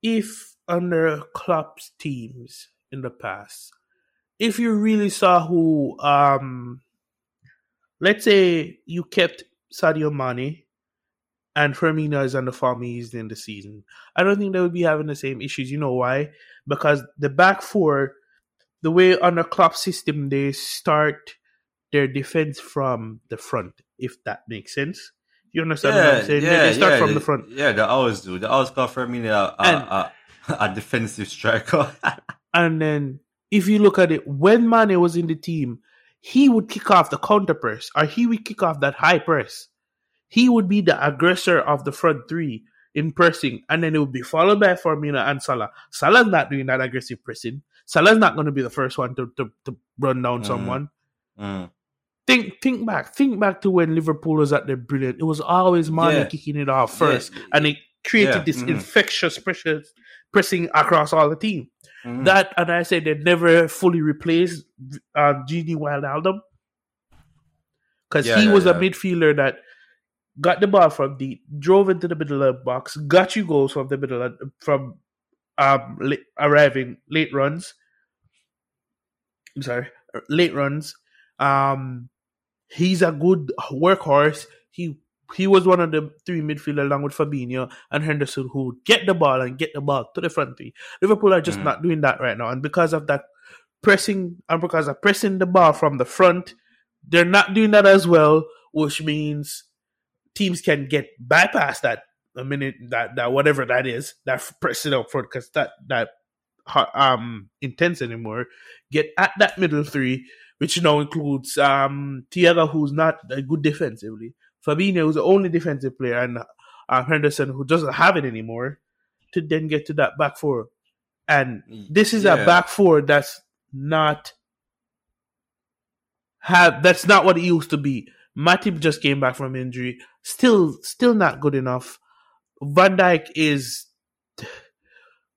if under Klopp's teams in the past, if you really saw who, um, let's say you kept Sadio Mane and Firmino is on the form he's in the season, I don't think they would be having the same issues. You know why? Because the back four, the way under Klopp's system, they start their defense from the front, if that makes sense. You understand what I'm saying? They- they start from they, the front. Yeah, they always do. They always call Firmino a, a, a, a defensive striker. And then if you look at it, when Mane was in the team, he would kick off the counter press or he would kick off that high press. He would be the aggressor of the front three in pressing, and then it would be followed by Firmino and Salah. Salah's not doing that aggressive pressing. Salah's not going to be the first one to, to, to run down Mm. someone. Mm. Think think back. Think back to when Liverpool was at their brilliant. It was always Mane Yeah. kicking it off first, Yeah. and it created Yeah, this mhm. infectious pressure pressing across all the team. Mm. That and I said they never fully replaced uh, Gini Wijnaldum because he was a midfielder that got the ball from deep, drove into the middle of the box, got you goals from the middle of, from um late, arriving late runs. I'm sorry, late runs. Um, he's a good workhorse. He he was one of the three midfielders along with Fabinho and Henderson who would get the ball and get the ball to the front three. Liverpool are just Mhm. not doing that right now, and because of that pressing and because of pressing the ball from the front, they're not doing that as well, which means teams can get bypass that a minute that that whatever that is that pressing up front because that that um intense anymore. Get at that middle three, which now includes um Thiago, who's not good defensively. Fabinho, who's the only defensive player, and uh, Henderson, who doesn't have it anymore, to then get to that back four. And this is a back four that's not have that's not what it used to be. Matip just came back from injury, still still not good enough. Van Dijk is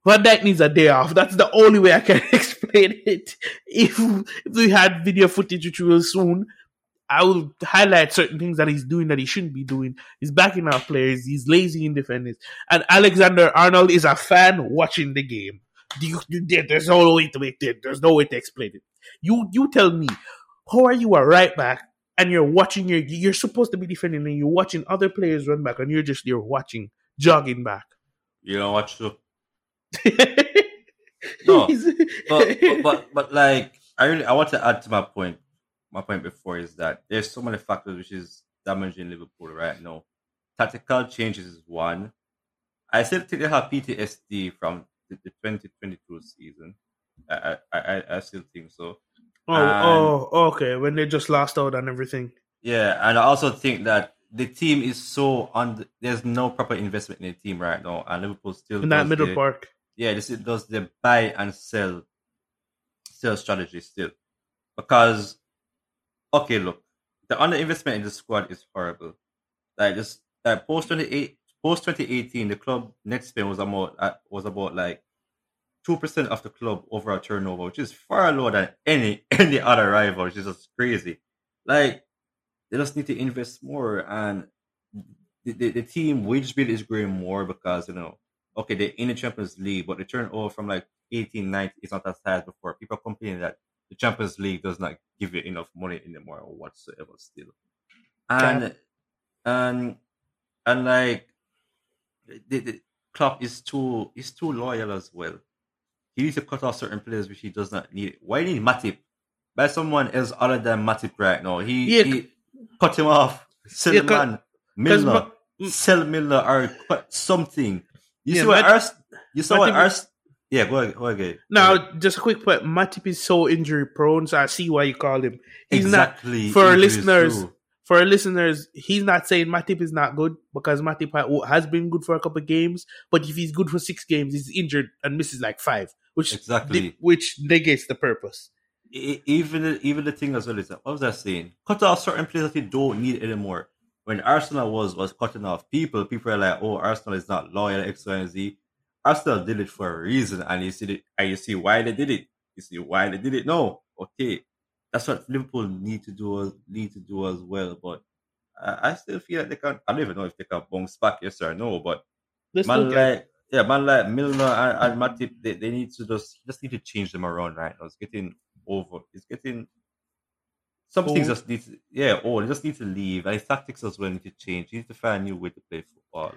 Van Dijk needs a day off. That's the only way I can explain it. If if we had video footage, which we will soon, I will highlight certain things that he's doing that he shouldn't be doing. He's backing out players. He's lazy in defending. And Alexander Arnold is a fan watching the game. You, you, there's no way to make it. There's no way to explain it. You you tell me, how are you a right back and you're watching your you're supposed to be defending and you're watching other players run back and you're just you're watching jogging back. You don't watch too. no, but, but, but but like I really I want to add to my point. My point before is that there's so many factors which is damaging Liverpool right now. Tactical changes is one. I still think they have PTSD from the, the 2022 season. I, I I still think so. Oh, and, oh, okay. When they just lost out on everything. Yeah, and I also think that the team is so on. There's no proper investment in the team right now, and Liverpool still in that middle the, park. Yeah, this does the buy and sell, sell strategy still, because okay, look, the underinvestment in the squad is horrible. Like just like post twenty eight, post twenty eighteen, the club net spend was about uh, was about like two percent of the club overall turnover, which is far lower than any any other rival, which is just crazy. Like they just need to invest more, and the, the, the team wage bill is growing more because you know, okay, they're in the Champions League, but the turnover from like 18, 19 is not as high as before. People complaining that the Champions League does not give you enough money anymore or whatsoever still. And yeah. and and like the, the Klopp is too is too loyal as well. He needs to cut off certain players which he does not need. Why need Matip? By someone else other than Matip right now. He, yeah, he cut him off. Sell yeah, man. Milner. Ma- mm. sell Milner or cut something. You yeah, see what Ars- you saw Matip what Ars- yeah, go ahead. Go ahead. Now, go just a quick point. Matip is so injury prone, so I see why you call him. He's exactly. not for listeners. For our listeners, he's not saying Matip is not good because Matip has been good for a couple games. But if he's good for six games, he's injured and misses like five which exactly which negates the purpose. Even even the thing as well is that what was I saying? Cut off certain players that you don't need anymore. When Arsenal was was cutting off people, people are like, "Oh, Arsenal is not loyal X, Y, and Z." Arsenal did it for a reason, and you see it, and you see why they did it. You see why they did it. No, okay, that's what Liverpool need to do. Need to do as well. But I, I still feel like they can. I don't even know if they can bounce back, yes or no. But man, like yeah, man like Milner and, and Matip, they, they need to just just need to change them around right now. It's getting over. It's getting some things just need to yeah, oh, they just need to leave. And tactics as well need to change. You need to find a new way to play football.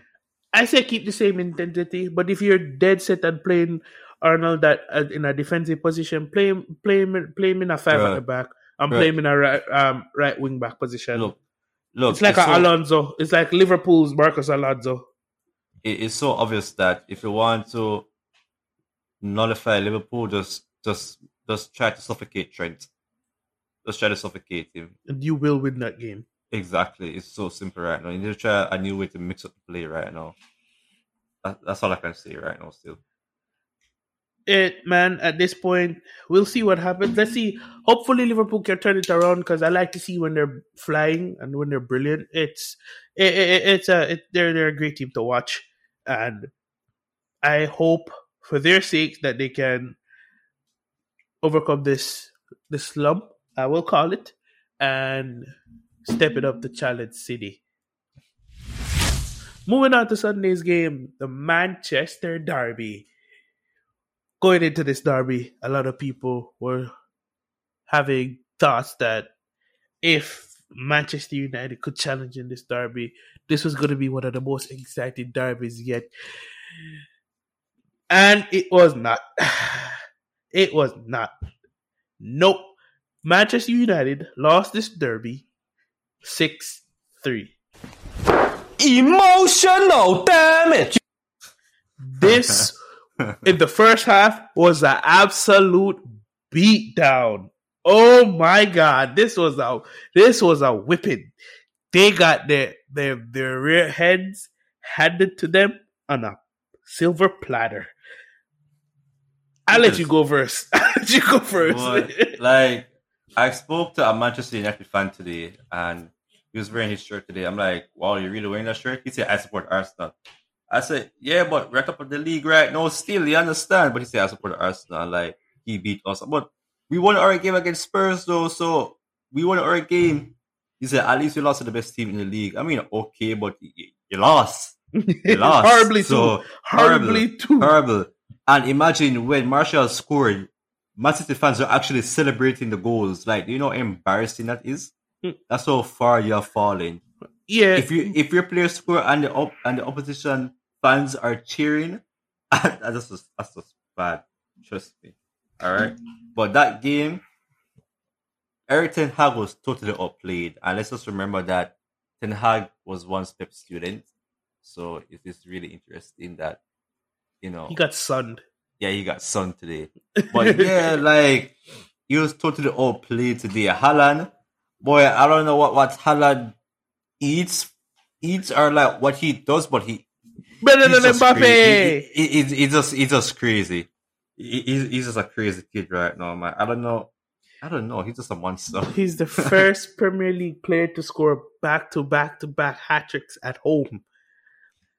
I say keep the same intensity, but if you're dead set on playing Arnold that uh, in a defensive position, play him, play him, play him in a five at the back, and play him in a right, um, right wing back position. Look, look, it's like it's so, Alonso. It's like Liverpool's Marcus Alonso it is so obvious that if you want to nullify Liverpool, just just just try to suffocate Trent. Just try to suffocate him. And you will win that game. Exactly. It's so simple right now. You need to try a new way to mix up the play right now. That, that's all I can say right now still. It man, at this point, we'll see what happens. Let's see. Hopefully Liverpool can turn it around because I like to see when they're flying and when they're brilliant. It's it, it, it's a they're they're a great team to watch and I hope for their sake that they can overcome this this slump, I will call it, and step it up to challenge City. Moving on to Sunday's game, the Manchester Derby. Going into this derby, a lot of people were having thoughts that if Manchester United could challenge in this derby. This was going to be one of the most exciting derbies yet. And it was not. It was not. Nope. Manchester United lost this derby 6 3. Emotional damage. This, in the first half, was an absolute beatdown. Oh my god, this was a this was a whipping. They got their their their rear heads handed to them on a silver platter. I'll let you go first. I'll let you go first. But, like I spoke to a Manchester United fan today and he was wearing his shirt today. I'm like, wow, you're really wearing that shirt? He said, I support Arsenal. I said, yeah, but we're top of the league right now still, you understand? But he said, I support Arsenal. Like, he beat us. But we won our game against Spurs though, so we won our game. He said, "At least you lost to the best team in the league." I mean, okay, but you, you lost. You lost. horribly So, too. Horribly too. horrible. And imagine when Martial scored, Man City fans are actually celebrating the goals. Like, do you know how embarrassing that is? Hmm. That's how far you're falling. Yeah, If you if your players score and the op- and the opposition fans are cheering, that's just that's just bad. Trust me. All right. But that game, Erik Ten Hag was totally outplayed, and let's just remember that Ten Hag was one step student. So it is really interesting that you know he got sunned. yeah, he got sunned today. But yeah, like he was totally outplayed today. Haaland, boy, I don't know what what Haaland eats eats or like what he does, but he Better he's than just Mbappe. crazy. He, he, he- he's just he's just crazy. He's, he's just a crazy kid right now, man. I don't know. I don't know. He's just a monster. He's the first Premier League player to score back to back to back hat tricks at home.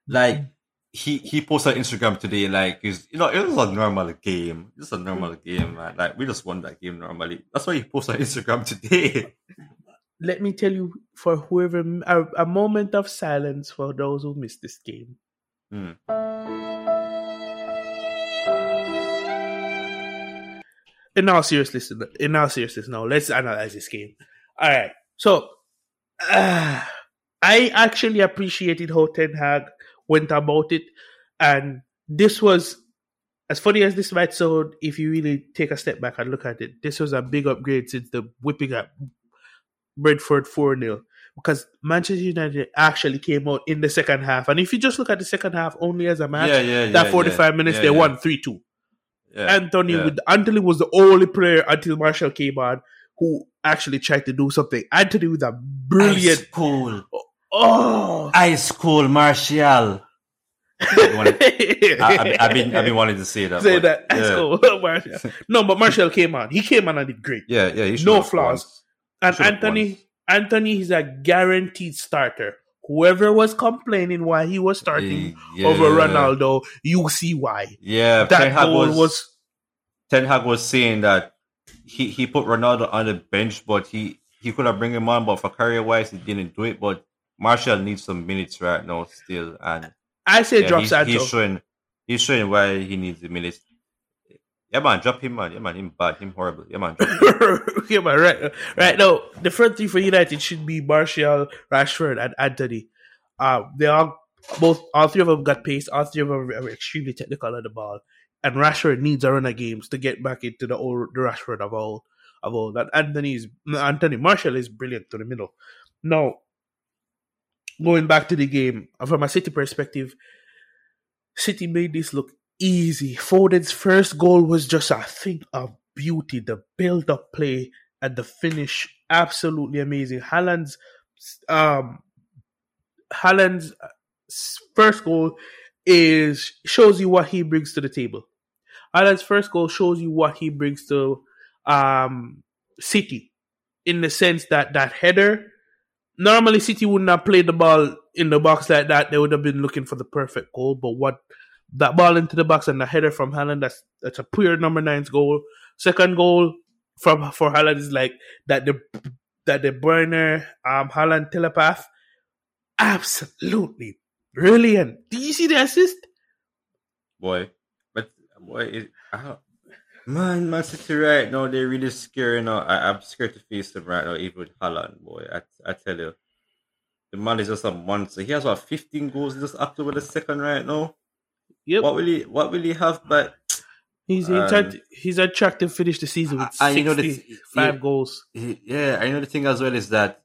like he he posted on Instagram today, like he's you know it was a normal game, just a normal game, man. Like we just won that game normally. That's why he posted on Instagram today. Let me tell you, for whoever, a, a moment of silence for those who missed this game. Hmm. In all seriousness, in all seriousness, now let's analyze this game. All right, so uh, I actually appreciated how Ten Hag went about it, and this was as funny as this might sound. If you really take a step back and look at it, this was a big upgrade since the whipping at Brentford four 0 because Manchester United actually came out in the second half, and if you just look at the second half only as a match, yeah, yeah, that yeah, minutes yeah, they won three two. Yeah, Antony yeah. with Antony was the only player until Martial came on who actually tried to do something. Antony with a brilliant Ice cool, oh, oh. ice cool, Martial. I I've, been- I've been wanting to say that. say that. Yeah, So, Martial. No, but Martial came on. He came on and did great. yeah, yeah. No have flaws. won. And Antony. Antony is a guaranteed starter. Whoever was complaining why he was starting Yeah. over Ronaldo, you see why. Yeah, That Ten Hag was, was Ten Hag was saying that he, he put Ronaldo on the bench, but he, he could have bring him on, but for career wise, he didn't do it. But Martial needs some minutes right now still, and I say yeah, drop he's, Sancho. he's showing he's showing why he needs the minutes. Yeah, man, drop him, man. Yeah, man, him bad, him horrible. Yeah, man, yeah, man, right, right. now, the front three for United should be Martial, Rashford, and Antony. Uh, they all both all three of them got pace. All three of them are extremely technical on the ball, and Rashford needs a run of games to get back into the old the Rashford of all of all. That Antony's Anthony Martial is brilliant to the middle. Now, going back to the game from a City perspective, City made this look easy. Foden's first goal was just a thing of beauty. The build up play and the finish, absolutely amazing. Haaland's um Haaland's uh, first goal is shows you what he brings to the table. Haaland's first goal shows you what he brings to um City in the sense that that header normally City would not play the ball in the box like that. They would have been looking for the perfect goal. But what that ball into the box and the header from Haaland, that's that's a pure number nine's goal. Second goal from for Haaland is like that the that the burner um Haaland telepath. Absolutely brilliant. Do you see the assist? boy. But boy, it, man, Man City right now they're really scary. Now I, I'm scared to face them right now, even with Haaland. Boy, I, I tell you, the man is just a monster. He has what 15 goals just this October the second right now. Yep. What will he? What will he have? But he's um, he's attractive finish the season with I- I know sixty-five yeah. goals. he, yeah, I know the thing as well is that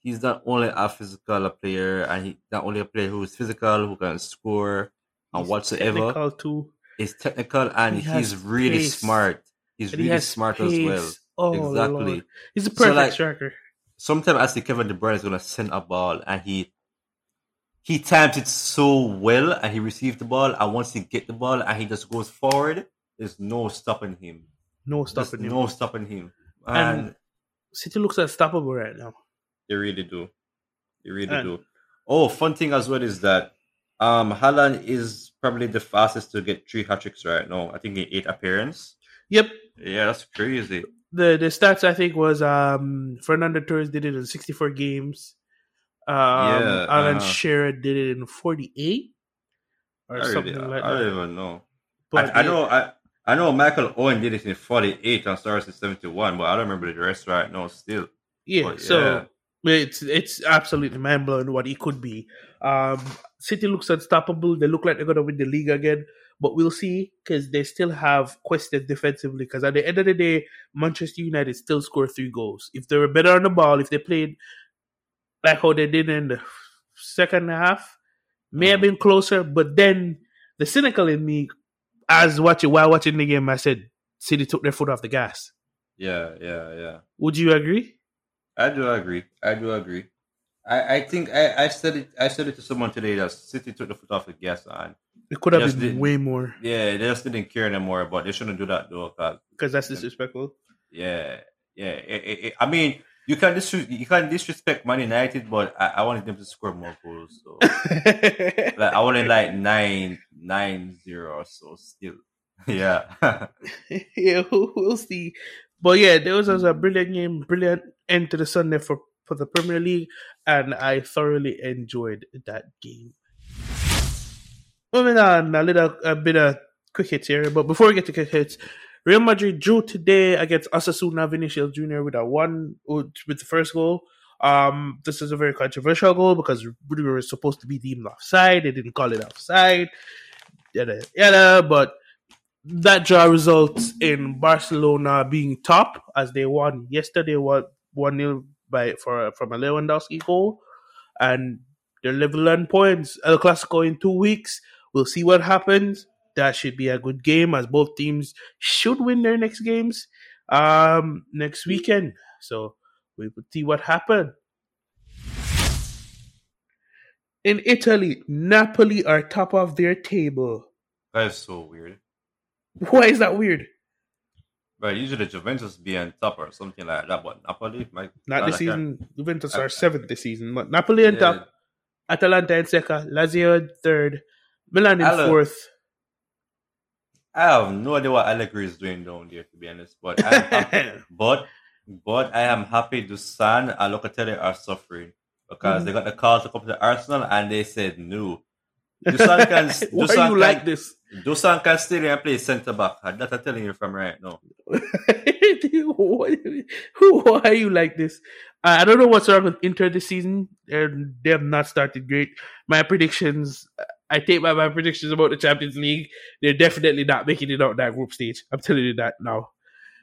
he's not only a physical player, and he not only a player who is physical, who can score and He's whatsoever. technical too. He's technical and He he's really pace. smart. He's And really has smart as well. Oh, exactly. Lord. He's a So, perfect like, striker. sometimes I see Kevin De Bruyne is gonna send a ball and he he times it so well and he receives the ball and once he get the ball and he just goes forward, there's no stopping him. No There's stopping him. no stopping him. And, And- City looks unstoppable right now. they really do. They really And- do. Oh, fun thing as well is that um Haaland is probably the fastest to get three hat tricks right now. I think in eight appearance. Yep. Yeah, that's crazy. the the stats I think was um Fernando Torres did it in 64 games. Um, Yeah, Alan uh-huh. Shearer did it in 48 or I, really, something like I that. I don't even know. But I, I know I I know Michael Owen did it in 48 and Stars in 71, but I don't remember the rest right now still. Yeah, But so it's it's absolutely mind blowing what he could be. Um, City looks unstoppable. They look like they're gonna win the league again, but we'll see because they still have questions defensively. Because at the end of the day, Manchester United still score three goals. If they were better on the ball, if they played like how they did in the second half, may have Mhm. been closer. But then the cynical in me, as watching while watching the game, I said City took their foot off the gas. Yeah, yeah, yeah. Would you agree? I do agree. I do agree. I, I think I, I said it I said it to someone today that City took the foot off the gas and It could have been way more yeah, they just didn't care anymore, but they shouldn't do that though, 'cause because that's disrespectful. Yeah, yeah. It, it- I mean, you can dis- you can disrespect Man United, but I, I wanted them to score more goals. So like I wanted like nine nine zero or so still. Yeah. yeah, we'll, see. But yeah, there was a brilliant game, brilliant end to the Sunday for, for the Premier League, and I thoroughly enjoyed that game. Moving on, a little a bit of quick hits here, but before we get to hits, Real Madrid drew today against Osasuna Vinicius Jr. with a one with the first goal. Um, this is a very controversial goal because Rudiger was supposed to be deemed offside. They didn't call it offside. Yada yada, but that draw results in Barcelona being top as they won yesterday one one nil by for from a Lewandowski goal, and they're level on points. El Clasico in two weeks. We'll see what happens. That should be a good game as both teams should win their next games um next weekend. So we will see what happens. In Italy, Napoli are top of their table. That is so weird. Why is that weird? But usually Juventus be on top or something like that, but Napoli, my Not this I season. Juventus I- are seventh this season, but Napoli on Yeah. top, Atalanta in second, Lazio in third, Milan in Ala- fourth. I have no idea what Allegri is doing down there, to be honest. But happy, but but I am happy Dusan and Locatelli are suffering because Mhm. they got the call to come to Arsenal and they said no. Dusan can Why Dusan are you can, like this? Dusan can stay there and play centre back. That I'm telling you from right now. Who are you like this? I I don't know what's wrong with Inter this season. and They have not started great. My predictions, I take my predictions about the Champions League. They're definitely not making it out that group stage. I'm telling you that now.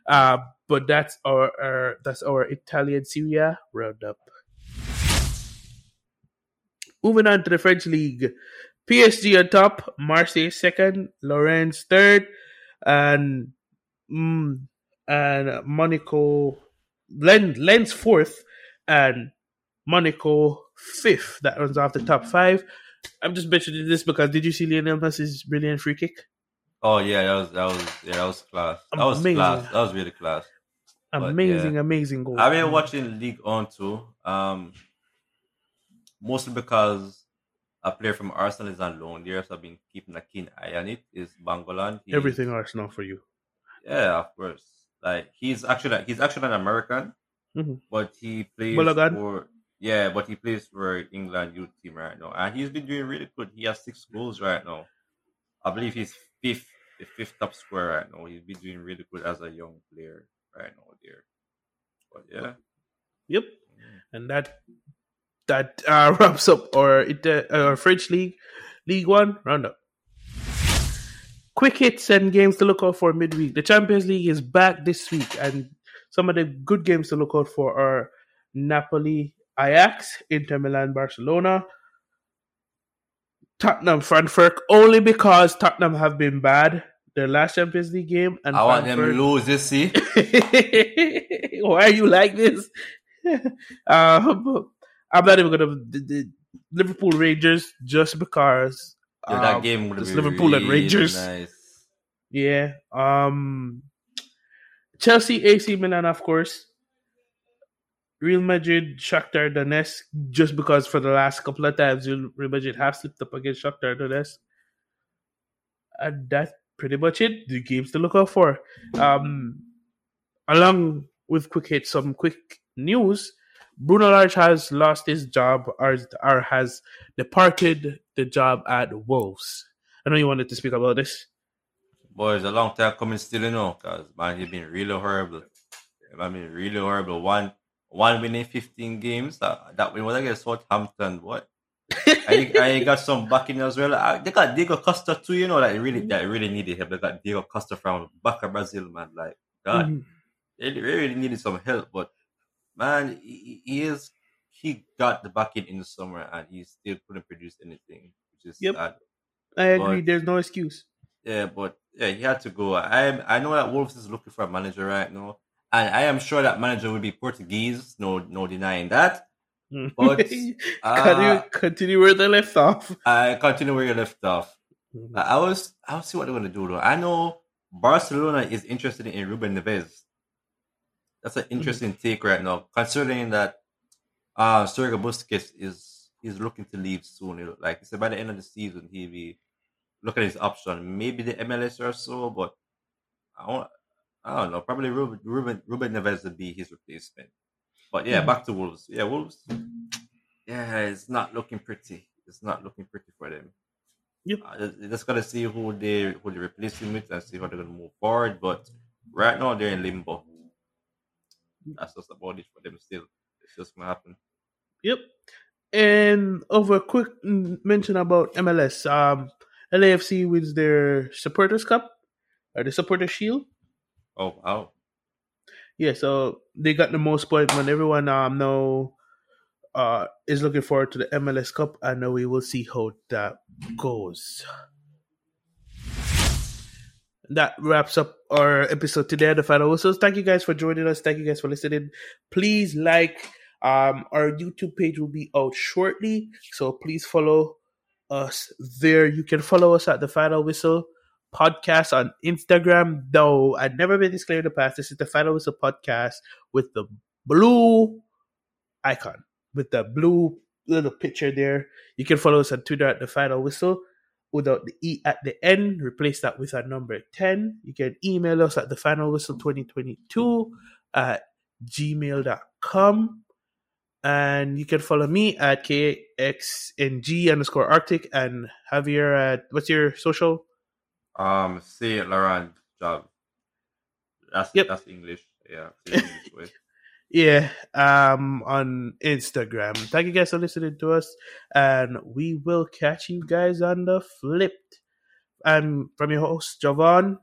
Uh, but that's our, our that's our Italian Serie A roundup. Moving on to the French league, PSG on top, Marseille second, Lorient third, and mm, and Monaco Lens fourth, and Monaco fifth. That runs off the top five. I'm just mentioning this because did you see Lionel Messi's brilliant free kick? Oh yeah, that was that was yeah, that was class. That was Amazing. class. That was really class. Amazing, amazing goal. I've been watching Ligue 1 too. Um, mostly because a player from Arsenal is on loan there, so I've been keeping a keen eye on it. Is Balogun He- Everything Arsenal for you. Yeah, of course. Like he's actually he's actually an American, Mhm. but he plays for yeah, but he plays for England youth team right now, and he's been doing really good. He has six goals right now. I believe he's fifth, the fifth top scorer right now. He's been doing really good as a young player right now there. But yeah, Yep. And that that uh, wraps up our Ita- our French league, League One roundup. Quick hits and games to look out for midweek. The Champions League is back this week, and some of the good games to look out for are Napoli, Ajax, Inter Milan, Barcelona, Tottenham, Frankfurt. Only because Tottenham have been bad their last Champions League game, and I want them Frankfurt- lose. this see, Why are you like this? um, I'm not even gonna the, the Liverpool Rangers just because. yeah, that um, game would be Liverpool and really Rangers. Nice. Yeah. Um. Chelsea, AC Milan, of course. Real Madrid, Shakhtar Donetsk, just because for the last couple of times Real Madrid have slipped up against Shakhtar Donetsk. And that's pretty much it. The games to look out for. Um, along with quick hit, some quick news. Bruno Lage has lost his job or, or has departed the job at Wolves. I know you wanted to speak about this. Boy, it's a long time coming still, you know, because man, he's been really horrible. I mean, really horrible. One one winning 15 games. That, that win was against Southampton. What? I, I got some backing as well. I, they got Diego Costa too, you know, that really that really needed help. They got Diego Costa from Baca Brazil, man. Like, God, Mhm. they really needed some help. But man, he, he is he got the backing in the summer and he still couldn't produce anything, which is Yep. sad. I agree. But- There's no excuse. Yeah, but yeah, he had to go. I I know that Wolves is looking for a manager right now, and I am sure that manager will be Portuguese. No, no denying that. But, continue, Uh, continue where they left off. I continue where you left off. I I was I will see what they're gonna do though. I know Barcelona is interested in Ruben Neves. That's an interesting take right now, considering that uh Sergio Busquets is is looking to leave soon. Like he said, by the end of the season, he'll be looking at his option. Maybe the MLS or so, but I don't, I don't know. Probably Ruben Ruben, Ruben Neves would be his replacement. But yeah, Mhm. back to Wolves. Yeah, Wolves. Yeah, it's not looking pretty. It's not looking pretty for them. Yep. Uh, just gotta see who they who they replace him with and see how they're gonna move forward. But right now they're in limbo. That's just about it for them. Still, it's just gonna happen. Yep. And over a quick mention about MLS, um, LAFC wins their Supporters Cup or the Supporters Shield. Oh wow! Yeah, so they got the most points when everyone um now uh is looking forward to the MLS Cup and we will see how that goes. That wraps up our episode today the final whistles. Thank you guys for joining us. Thank you guys for listening. Please like um our YouTube page will be out shortly, so please follow us there. You can follow us at the final whistle podcast on Instagram. Though I've never been this clear in the past, this is the Final Whistle podcast with the blue icon, with the blue little picture there. You can follow us on Twitter at the Final Whistle without the E at the end. Replace that with our number 10. You can email us at the Final Whistle 2022 at gmail.com. And you can follow me at KXNG underscore Arctic and Javier at what's your social? Um, see, Laurent job. That's yep. that's English. Yeah, English yeah. Um, on Instagram. Thank you guys for listening to us, and we will catch you guys on the flipped. I'm from your host Javon,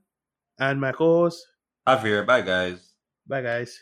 and my co-host Javier. Bye guys. Bye guys.